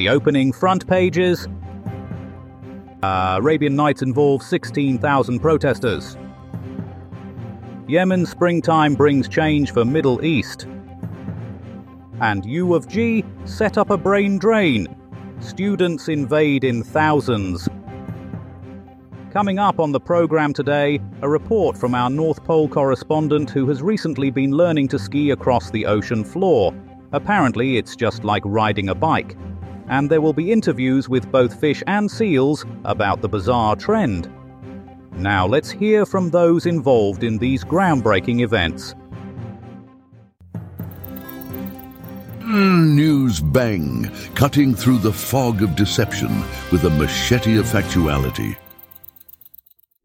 The opening front pages uh, Arabian Nights involve 16,000 protesters. Yemen springtime brings change for Middle East. And U of G set up a brain drain. Students invade in thousands. Coming up on the program today, a report from our North Pole correspondent who has recently been learning to ski across the ocean floor. Apparently, it's just like riding a bike and there will be interviews with both fish and seals about the bizarre trend. Now let's hear from those involved in these groundbreaking events. News bang, cutting through the fog of deception with a machete of factuality.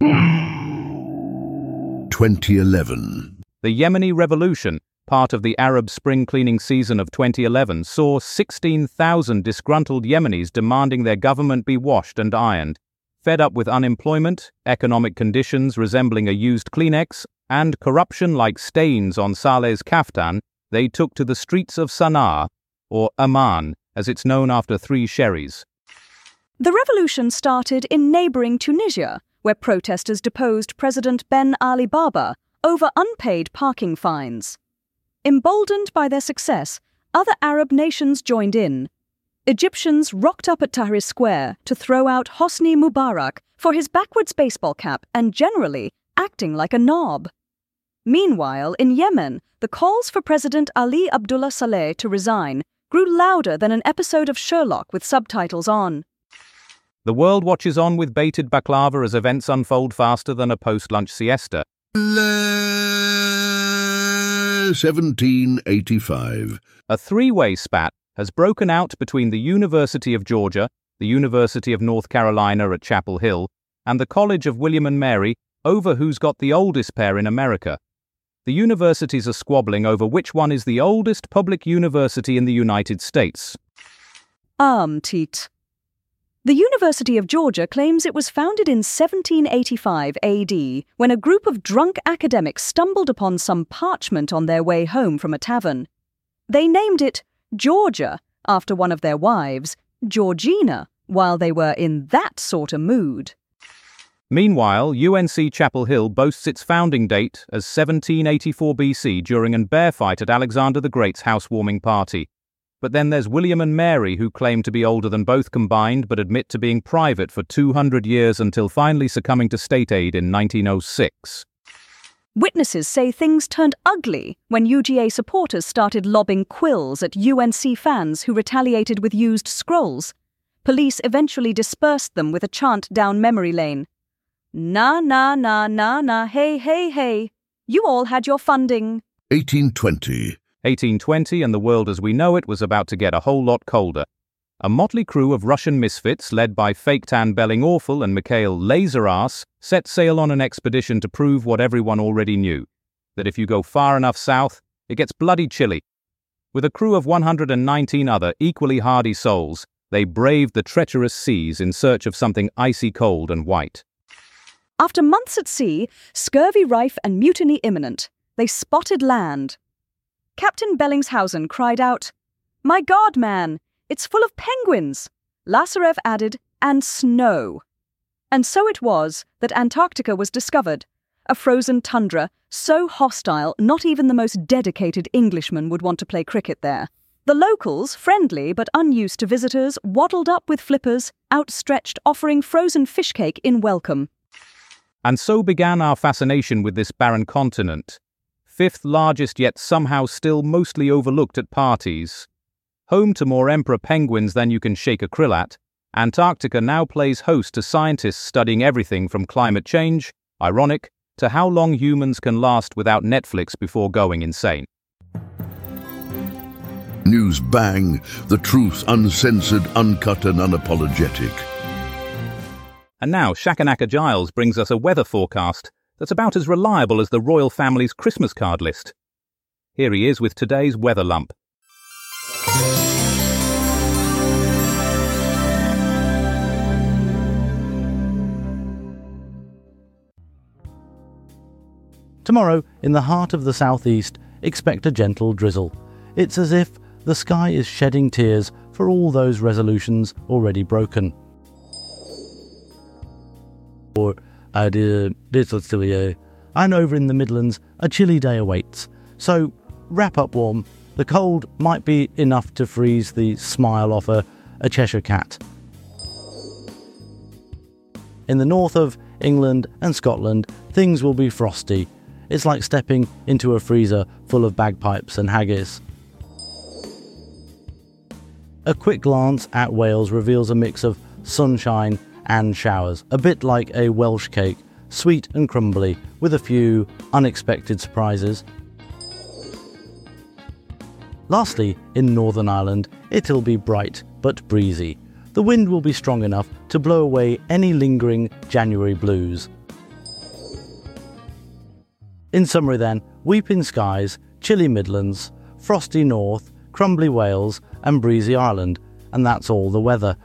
2011. The Yemeni Revolution part of the Arab spring cleaning season of 2011 saw 16,000 disgruntled Yemenis demanding their government be washed and ironed. Fed up with unemployment, economic conditions resembling a used Kleenex, and corruption like stains on Saleh's kaftan, they took to the streets of Sana'a, or Amman, as it's known after three sherries. The revolution started in neighboring Tunisia, where protesters deposed President Ben Ali Baba over unpaid parking fines. Emboldened by their success, other Arab nations joined in. Egyptians rocked up at Tahrir Square to throw out Hosni Mubarak for his backwards baseball cap and generally acting like a knob. Meanwhile, in Yemen, the calls for President Ali Abdullah Saleh to resign grew louder than an episode of Sherlock with subtitles on. The world watches on with bated baklava as events unfold faster than a post lunch siesta. 1785. A three way spat has broken out between the University of Georgia, the University of North Carolina at Chapel Hill, and the College of William and Mary over who's got the oldest pair in America. The universities are squabbling over which one is the oldest public university in the United States. Um, teat. The University of Georgia claims it was founded in 1785 AD when a group of drunk academics stumbled upon some parchment on their way home from a tavern. They named it Georgia after one of their wives, Georgina, while they were in that sort of mood. Meanwhile, UNC Chapel Hill boasts its founding date as 1784 BC during a bear fight at Alexander the Great's housewarming party. But then there's William and Mary, who claim to be older than both combined but admit to being private for 200 years until finally succumbing to state aid in 1906. Witnesses say things turned ugly when UGA supporters started lobbing quills at UNC fans who retaliated with used scrolls. Police eventually dispersed them with a chant down memory lane. Na na na na na hey hey hey. You all had your funding. 1820. 1820 and the world as we know it was about to get a whole lot colder. A motley crew of Russian misfits, led by Fake Tan Belling Awful and Mikhail Laserass, set sail on an expedition to prove what everyone already knew that if you go far enough south, it gets bloody chilly. With a crew of 119 other equally hardy souls, they braved the treacherous seas in search of something icy cold and white. After months at sea, scurvy rife and mutiny imminent, they spotted land Captain Bellingshausen cried out, My God, man, it's full of penguins! Lazarev added, and snow. And so it was that Antarctica was discovered, a frozen tundra so hostile not even the most dedicated Englishman would want to play cricket there. The locals, friendly but unused to visitors, waddled up with flippers, outstretched, offering frozen fish cake in welcome. And so began our fascination with this barren continent, fifth largest yet somehow still mostly overlooked at parties. Home to more emperor penguins than you can shake a krill at, Antarctica now plays host to scientists studying everything from climate change, ironic, to how long humans can last without Netflix before going insane. News bang, the truth uncensored, uncut, and unapologetic. And now Shakanaka Giles brings us a weather forecast that's about as reliable as the royal family's Christmas card list. Here he is with today's weather lump. Tomorrow, in the heart of the southeast, expect a gentle drizzle. It's as if the sky is shedding tears for all those resolutions already broken. Or, uh, and over in the Midlands, a chilly day awaits. So, wrap up warm. The cold might be enough to freeze the smile off a, a Cheshire cat. In the north of England and Scotland, things will be frosty. It's like stepping into a freezer full of bagpipes and haggis. A quick glance at Wales reveals a mix of sunshine and showers, a bit like a Welsh cake, sweet and crumbly, with a few unexpected surprises. Lastly, in Northern Ireland, it'll be bright but breezy. The wind will be strong enough to blow away any lingering January blues. In summary, then, weeping skies, chilly Midlands, frosty North, crumbly Wales, and breezy Ireland, and that's all the weather.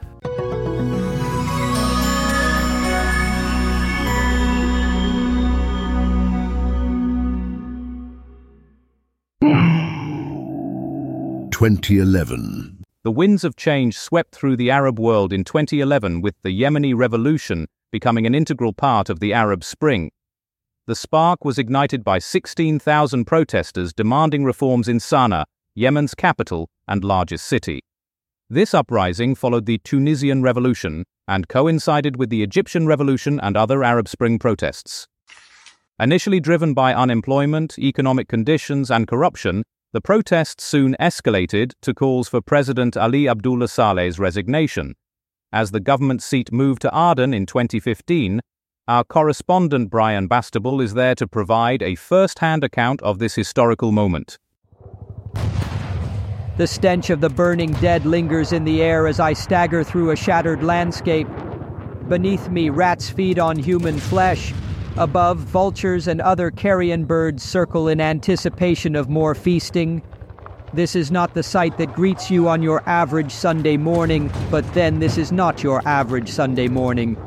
Twenty eleven. The winds of change swept through the Arab world in 2011 with the Yemeni revolution becoming an integral part of the Arab Spring. The spark was ignited by 16,000 protesters demanding reforms in Sana'a, Yemen's capital and largest city. This uprising followed the Tunisian Revolution and coincided with the Egyptian Revolution and other Arab Spring protests. Initially driven by unemployment, economic conditions, and corruption, the protests soon escalated to calls for President Ali Abdullah Saleh's resignation. As the government seat moved to Aden in 2015, our correspondent Brian Bastable is there to provide a first hand account of this historical moment. The stench of the burning dead lingers in the air as I stagger through a shattered landscape. Beneath me, rats feed on human flesh. Above, vultures and other carrion birds circle in anticipation of more feasting. This is not the sight that greets you on your average Sunday morning, but then this is not your average Sunday morning.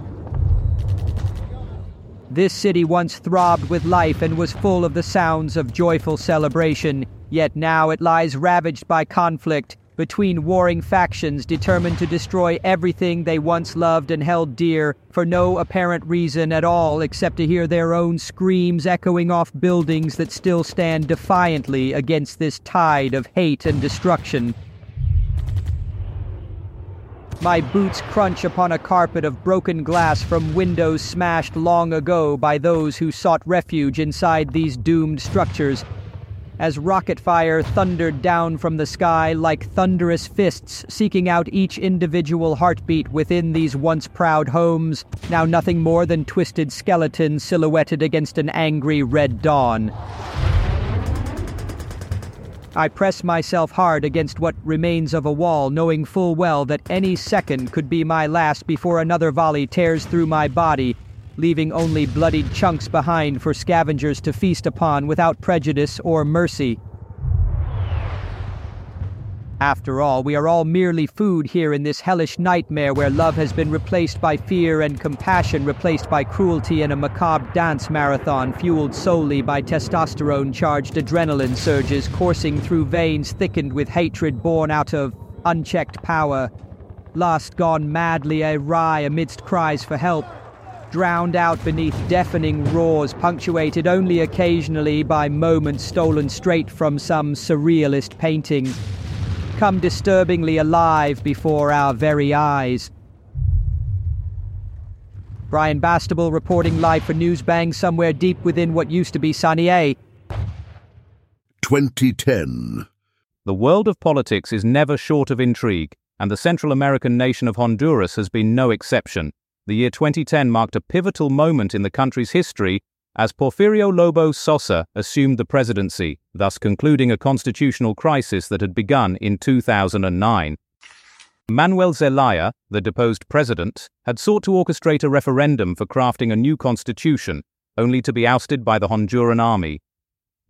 This city once throbbed with life and was full of the sounds of joyful celebration. Yet now it lies ravaged by conflict between warring factions determined to destroy everything they once loved and held dear for no apparent reason at all except to hear their own screams echoing off buildings that still stand defiantly against this tide of hate and destruction. My boots crunch upon a carpet of broken glass from windows smashed long ago by those who sought refuge inside these doomed structures as rocket fire thundered down from the sky like thunderous fists seeking out each individual heartbeat within these once proud homes, now nothing more than twisted skeletons silhouetted against an angry red dawn. I press myself hard against what remains of a wall, knowing full well that any second could be my last before another volley tears through my body, leaving only bloodied chunks behind for scavengers to feast upon without prejudice or mercy. After all, we are all merely food here in this hellish nightmare where love has been replaced by fear and compassion replaced by cruelty in a macabre dance marathon fueled solely by testosterone charged adrenaline surges coursing through veins thickened with hatred born out of unchecked power. Lost gone madly awry amidst cries for help drowned out beneath deafening roars, punctuated only occasionally by moments stolen straight from some surrealist painting, come disturbingly alive before our very eyes. Brian Bastable reporting live for Newsbang somewhere deep within what used to be Sana'a. 2010. The world of politics is never short of intrigue, and the Central American nation of Honduras has been no exception the year 2010 marked a pivotal moment in the country's history as Porfirio Lobo Sosa assumed the presidency, thus concluding a constitutional crisis that had begun in 2009. Manuel Zelaya, the deposed president, had sought to orchestrate a referendum for crafting a new constitution, only to be ousted by the Honduran army.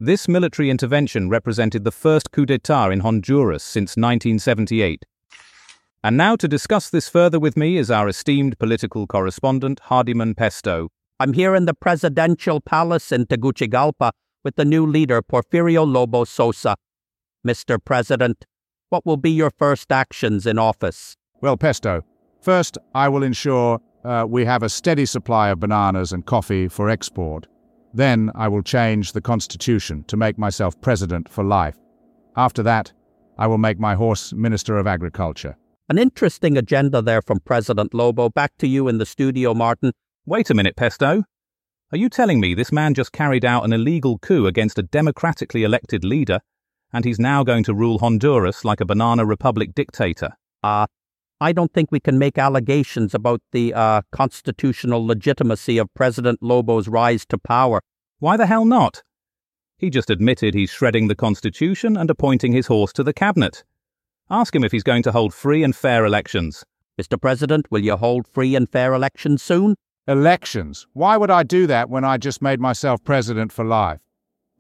This military intervention represented the first coup d'etat in Honduras since 1978, and now to discuss this further with me is our esteemed political correspondent, Hardiman Pesto. I'm here in the presidential palace in Tegucigalpa with the new leader, Porfirio Lobo Sosa. Mr. President, What will be your first actions in office? Well, Pesto, first I will ensure uh, we have a steady supply of bananas and coffee for export. Then I will change the constitution to make myself president for life. After that, I will make my horse Minister of Agriculture. An interesting agenda there from President Lobo. Back to you in the studio, Martin. Wait a minute, Pesto. Are you telling me this man just carried out an illegal coup against a democratically elected leader, and he's now going to rule Honduras like a banana republic dictator? Uh, I don't think we can make allegations about the uh, constitutional legitimacy of President Lobo's rise to power. Why the hell not? He just admitted he's shredding the Constitution and appointing his horse to the cabinet. Ask him if he's going to hold free and fair elections. Mr. President, will you hold free and fair elections soon? Elections? Why would I do that when I just made myself president for life?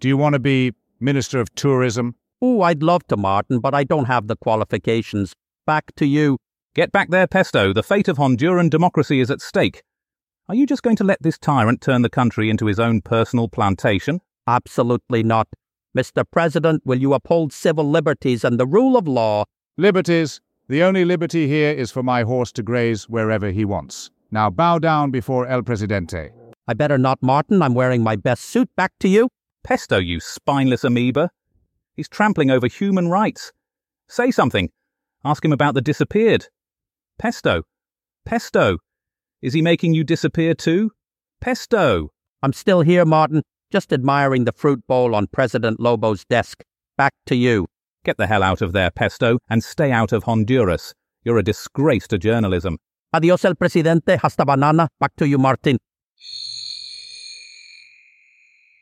Do you want to be Minister of Tourism? Oh, I'd love to, Martin, but I don't have the qualifications. Back to you. Get back there, Pesto. The fate of Honduran democracy is at stake. Are you just going to let this tyrant turn the country into his own personal plantation? Absolutely not. Mr. President, will you uphold civil liberties and the rule of law? Liberties. The only liberty here is for my horse to graze wherever he wants. Now bow down before El Presidente. I better not, Martin. I'm wearing my best suit. Back to you. Pesto, you spineless amoeba. He's trampling over human rights. Say something. Ask him about the disappeared. Pesto. Pesto. Is he making you disappear too? Pesto. I'm still here, Martin, just admiring the fruit bowl on President Lobo's desk. Back to you. Get the hell out of there, Pesto, and stay out of Honduras. You're a disgrace to journalism. Adios, el presidente. Hasta banana. Back to you, Martin.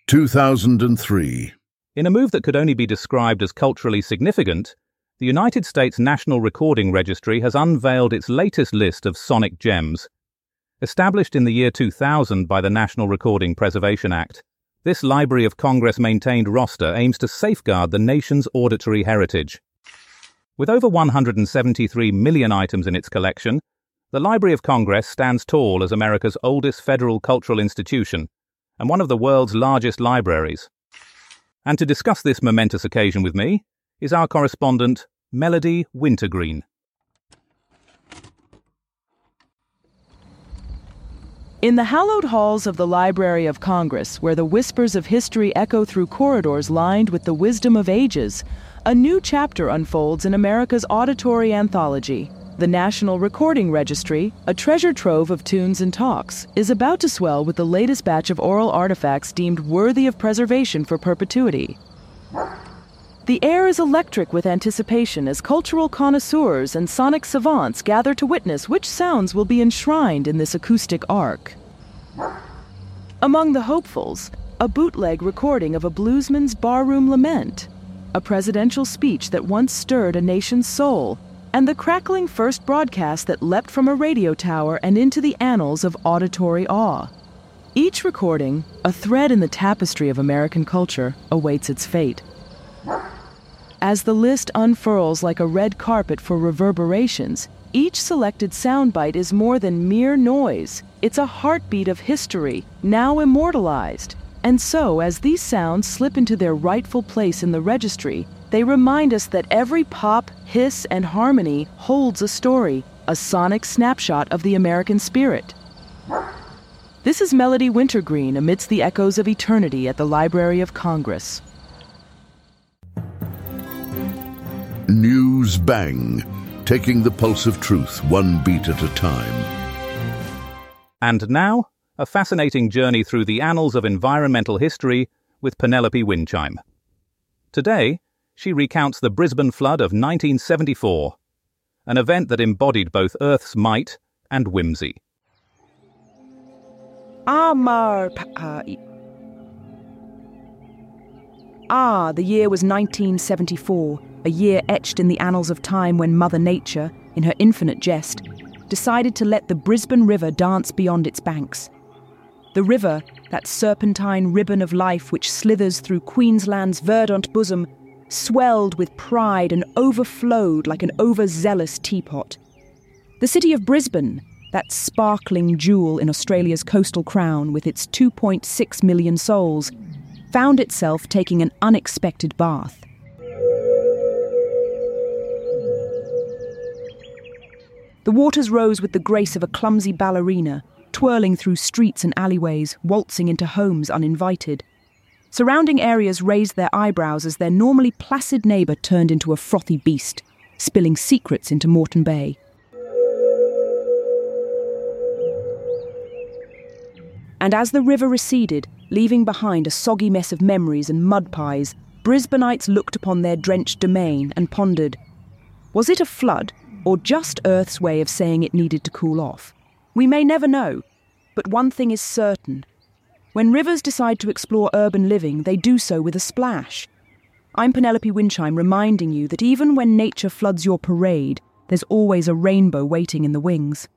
2003. In a move that could only be described as culturally significant, the United States National Recording Registry has unveiled its latest list of sonic gems. Established in the year 2000 by the National Recording Preservation Act, this Library of Congress maintained roster aims to safeguard the nation's auditory heritage. With over 173 million items in its collection, the Library of Congress stands tall as America's oldest federal cultural institution and one of the world's largest libraries. And to discuss this momentous occasion with me is our correspondent, Melody Wintergreen. In the hallowed halls of the Library of Congress, where the whispers of history echo through corridors lined with the wisdom of ages, a new chapter unfolds in America's auditory anthology. The National Recording Registry, a treasure trove of tunes and talks, is about to swell with the latest batch of oral artifacts deemed worthy of preservation for perpetuity. The air is electric with anticipation as cultural connoisseurs and sonic savants gather to witness which sounds will be enshrined in this acoustic ark. Among the hopefuls, a bootleg recording of a bluesman's barroom lament, a presidential speech that once stirred a nation's soul, and the crackling first broadcast that leapt from a radio tower and into the annals of auditory awe. Each recording, a thread in the tapestry of American culture, awaits its fate. As the list unfurls like a red carpet for reverberations, each selected soundbite is more than mere noise. It's a heartbeat of history, now immortalized. And so, as these sounds slip into their rightful place in the registry, they remind us that every pop, hiss, and harmony holds a story, a sonic snapshot of the American spirit. This is Melody Wintergreen amidst the echoes of eternity at the Library of Congress. News Bang, taking the pulse of truth one beat at a time. And now, a fascinating journey through the annals of environmental history with Penelope Windchime. Today, she recounts the Brisbane flood of 1974, an event that embodied both Earth's might and whimsy. Amar. Uh, ah, the year was 1974, a year etched in the annals of time when Mother Nature, in her infinite jest, decided to let the Brisbane River dance beyond its banks. The river, that serpentine ribbon of life which slithers through Queensland's verdant bosom, swelled with pride and overflowed like an overzealous teapot. The city of Brisbane, that sparkling jewel in Australia's coastal crown with its 2.6 million souls, found itself taking an unexpected bath. The waters rose with the grace of a clumsy ballerina, twirling through streets and alleyways, waltzing into homes uninvited. Surrounding areas raised their eyebrows as their normally placid neighbour turned into a frothy beast, spilling secrets into Moreton Bay. And as the river receded, leaving behind a soggy mess of memories and mud pies, Brisbaneites looked upon their drenched domain and pondered was it a flood, or just Earth's way of saying it needed to cool off? We may never know, but one thing is certain. When rivers decide to explore urban living, they do so with a splash. I'm Penelope Windchime reminding you that even when nature floods your parade, there's always a rainbow waiting in the wings.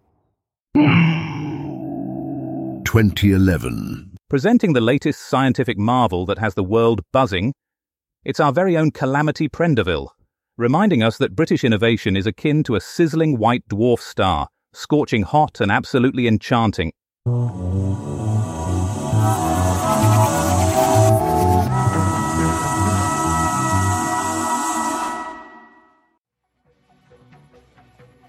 2011. Presenting the latest scientific marvel that has the world buzzing, it's our very own Calamity Prendeville, reminding us that British innovation is akin to a sizzling white dwarf star, scorching hot and absolutely enchanting.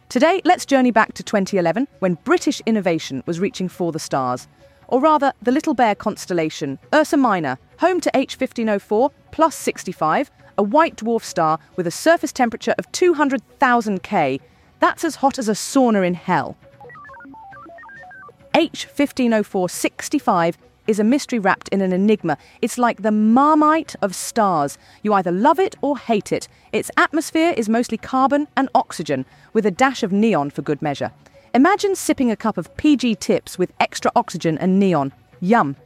Today, let's journey back to 2011 when British innovation was reaching for the stars. Or rather, the Little Bear constellation, Ursa Minor, home to H1504 plus 65, a white dwarf star with a surface temperature of 200,000 K. That's as hot as a sauna in hell. H1504 65 is a mystery wrapped in an enigma. It's like the marmite of stars. You either love it or hate it. Its atmosphere is mostly carbon and oxygen, with a dash of neon for good measure. Imagine sipping a cup of PG tips with extra oxygen and neon. Yum.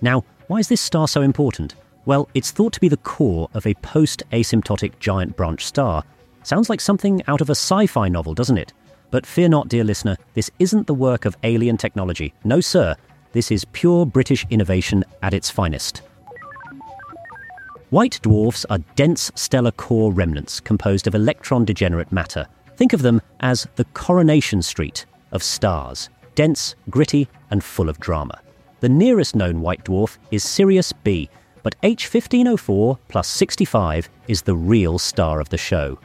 Now, why is this star so important? Well, it's thought to be the core of a post asymptotic giant branch star. Sounds like something out of a sci fi novel, doesn't it? But fear not, dear listener, this isn't the work of alien technology. No, sir. This is pure British innovation at its finest. White dwarfs are dense stellar core remnants composed of electron degenerate matter. Think of them as the coronation street of stars dense, gritty, and full of drama. The nearest known white dwarf is Sirius B, but H1504 plus 65 is the real star of the show.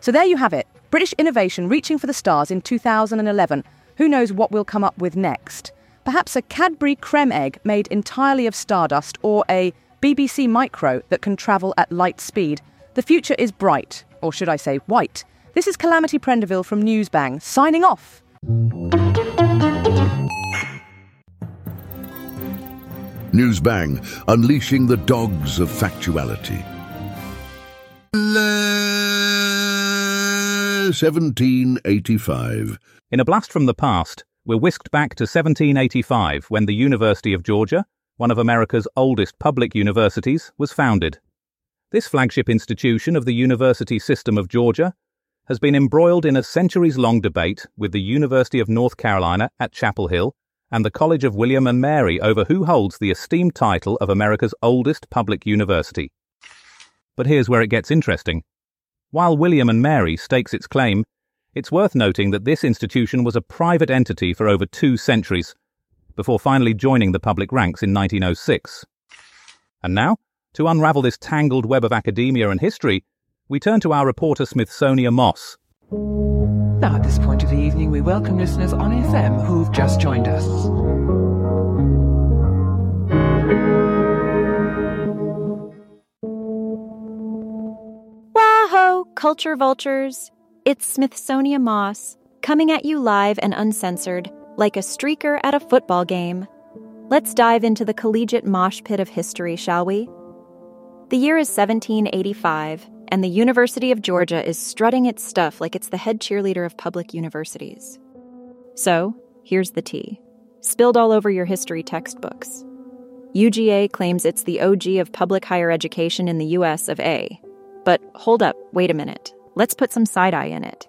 So there you have it British innovation reaching for the stars in 2011. Who knows what we'll come up with next? Perhaps a Cadbury creme egg made entirely of stardust or a BBC Micro that can travel at light speed. The future is bright, or should I say white. This is Calamity Prendeville from Newsbang, signing off. Newsbang, unleashing the dogs of factuality. 1785. In a blast from the past, we're whisked back to 1785 when the University of Georgia, one of America's oldest public universities, was founded. This flagship institution of the university system of Georgia has been embroiled in a centuries long debate with the University of North Carolina at Chapel Hill and the College of William and Mary over who holds the esteemed title of America's oldest public university. But here's where it gets interesting. While William and Mary stakes its claim, it's worth noting that this institution was a private entity for over two centuries, before finally joining the public ranks in 1906. And now, to unravel this tangled web of academia and history, we turn to our reporter Smithsonian Moss. Now, at this point of the evening, we welcome listeners on FM who've just joined us. Wahoo, culture vultures! It's Smithsonian Moss, coming at you live and uncensored, like a streaker at a football game. Let's dive into the collegiate mosh pit of history, shall we? The year is 1785, and the University of Georgia is strutting its stuff like it's the head cheerleader of public universities. So, here's the tea spilled all over your history textbooks. UGA claims it's the OG of public higher education in the US of A. But hold up, wait a minute. Let's put some side eye in it.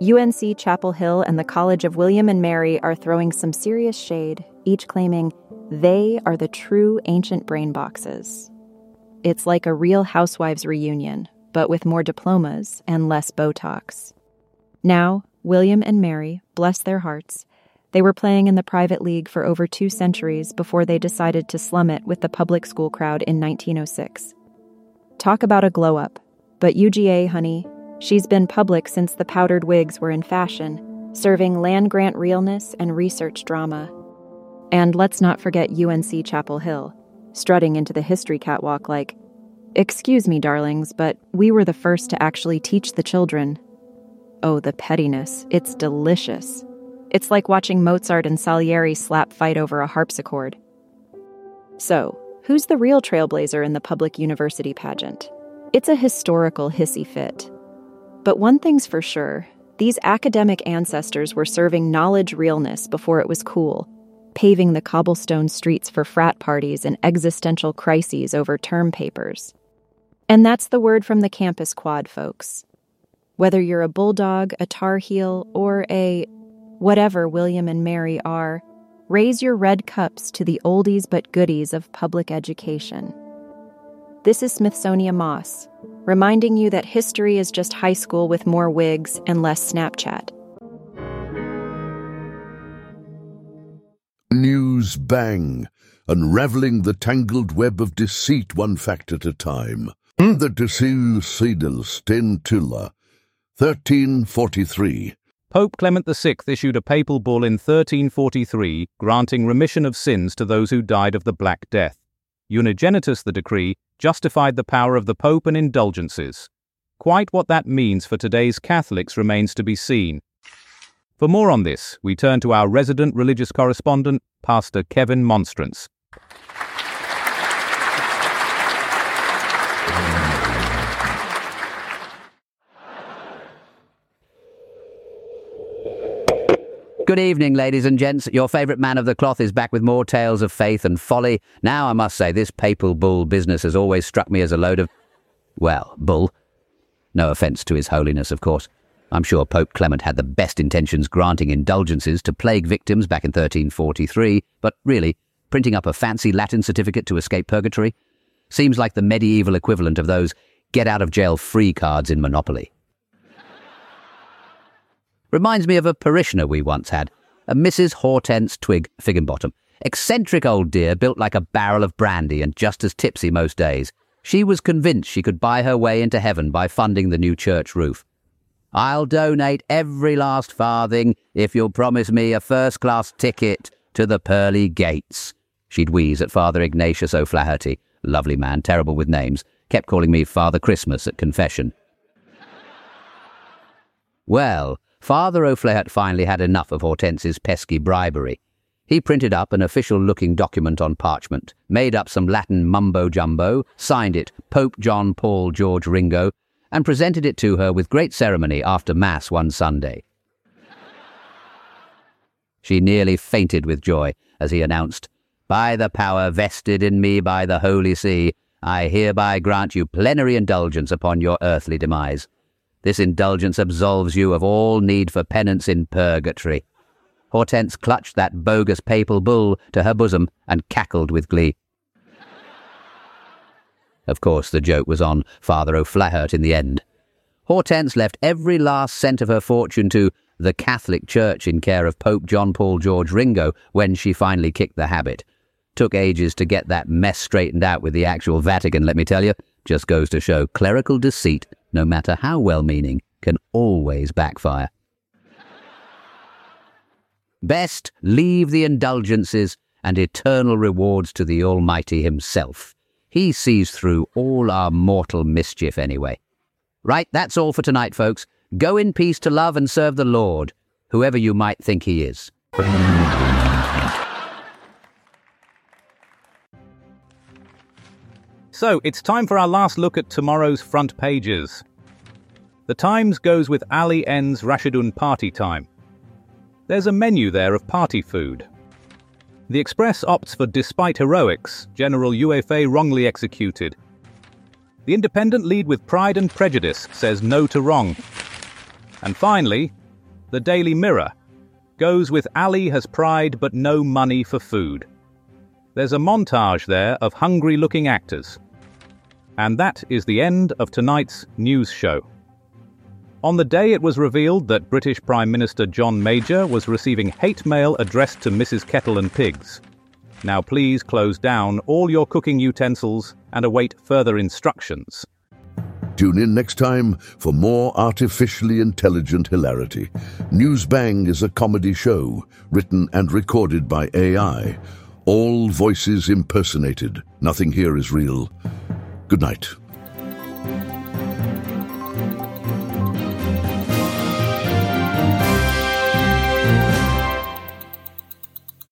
UNC Chapel Hill and the College of William and Mary are throwing some serious shade, each claiming they are the true ancient brain boxes. It's like a real housewives reunion, but with more diplomas and less Botox. Now, William and Mary, bless their hearts, they were playing in the private league for over two centuries before they decided to slum it with the public school crowd in 1906. Talk about a glow up. But UGA, honey, She's been public since the powdered wigs were in fashion, serving land grant realness and research drama. And let's not forget UNC Chapel Hill, strutting into the history catwalk like, Excuse me, darlings, but we were the first to actually teach the children. Oh, the pettiness. It's delicious. It's like watching Mozart and Salieri slap fight over a harpsichord. So, who's the real trailblazer in the public university pageant? It's a historical hissy fit. But one thing's for sure these academic ancestors were serving knowledge realness before it was cool, paving the cobblestone streets for frat parties and existential crises over term papers. And that's the word from the campus quad, folks. Whether you're a bulldog, a tar heel, or a whatever William and Mary are, raise your red cups to the oldies but goodies of public education. This is Smithsonian Moss, reminding you that history is just high school with more wigs and less Snapchat. News bang, unraveling the tangled web of deceit one fact at a time. The Desil Sidel Stentilla, 1343. Pope Clement VI issued a papal bull in 1343 granting remission of sins to those who died of the Black Death. Unigenitus, the decree, justified the power of the Pope and indulgences. Quite what that means for today's Catholics remains to be seen. For more on this, we turn to our resident religious correspondent, Pastor Kevin Monstrance. Good evening, ladies and gents. Your favourite man of the cloth is back with more tales of faith and folly. Now, I must say, this papal bull business has always struck me as a load of. Well, bull. No offence to His Holiness, of course. I'm sure Pope Clement had the best intentions granting indulgences to plague victims back in 1343, but really, printing up a fancy Latin certificate to escape purgatory seems like the medieval equivalent of those get out of jail free cards in Monopoly. Reminds me of a parishioner we once had, a Mrs. Hortense Twig Figginbottom. Eccentric old dear, built like a barrel of brandy and just as tipsy most days. She was convinced she could buy her way into heaven by funding the new church roof. I'll donate every last farthing if you'll promise me a first class ticket to the pearly gates. She'd wheeze at Father Ignatius O'Flaherty, lovely man, terrible with names, kept calling me Father Christmas at confession. Well, Father O'Flaherty finally had enough of Hortense's pesky bribery. He printed up an official-looking document on parchment, made up some Latin mumbo-jumbo, signed it Pope John Paul George Ringo, and presented it to her with great ceremony after Mass one Sunday. She nearly fainted with joy as he announced, By the power vested in me by the Holy See, I hereby grant you plenary indulgence upon your earthly demise. This indulgence absolves you of all need for penance in purgatory. Hortense clutched that bogus papal bull to her bosom and cackled with glee. Of course, the joke was on Father O'Flaherty in the end. Hortense left every last cent of her fortune to the Catholic Church in care of Pope John Paul George Ringo when she finally kicked the habit. Took ages to get that mess straightened out with the actual Vatican, let me tell you. Just goes to show clerical deceit no matter how well meaning, can always backfire. Best leave the indulgences and eternal rewards to the Almighty Himself. He sees through all our mortal mischief anyway. Right, that's all for tonight, folks. Go in peace to love and serve the Lord, whoever you might think He is. So, it's time for our last look at tomorrow's front pages. The Times goes with Ali N's Rashidun Party Time. There's a menu there of party food. The Express opts for Despite Heroics, General UFA wrongly executed. The Independent lead with Pride and Prejudice says no to wrong. And finally, the Daily Mirror goes with Ali has pride but no money for food. There's a montage there of hungry looking actors. And that is the end of tonight's news show. On the day it was revealed that British Prime Minister John Major was receiving hate mail addressed to Mrs. Kettle and Pigs. Now please close down all your cooking utensils and await further instructions. Tune in next time for more artificially intelligent hilarity. Newsbang is a comedy show written and recorded by AI. All voices impersonated. Nothing here is real. Good night.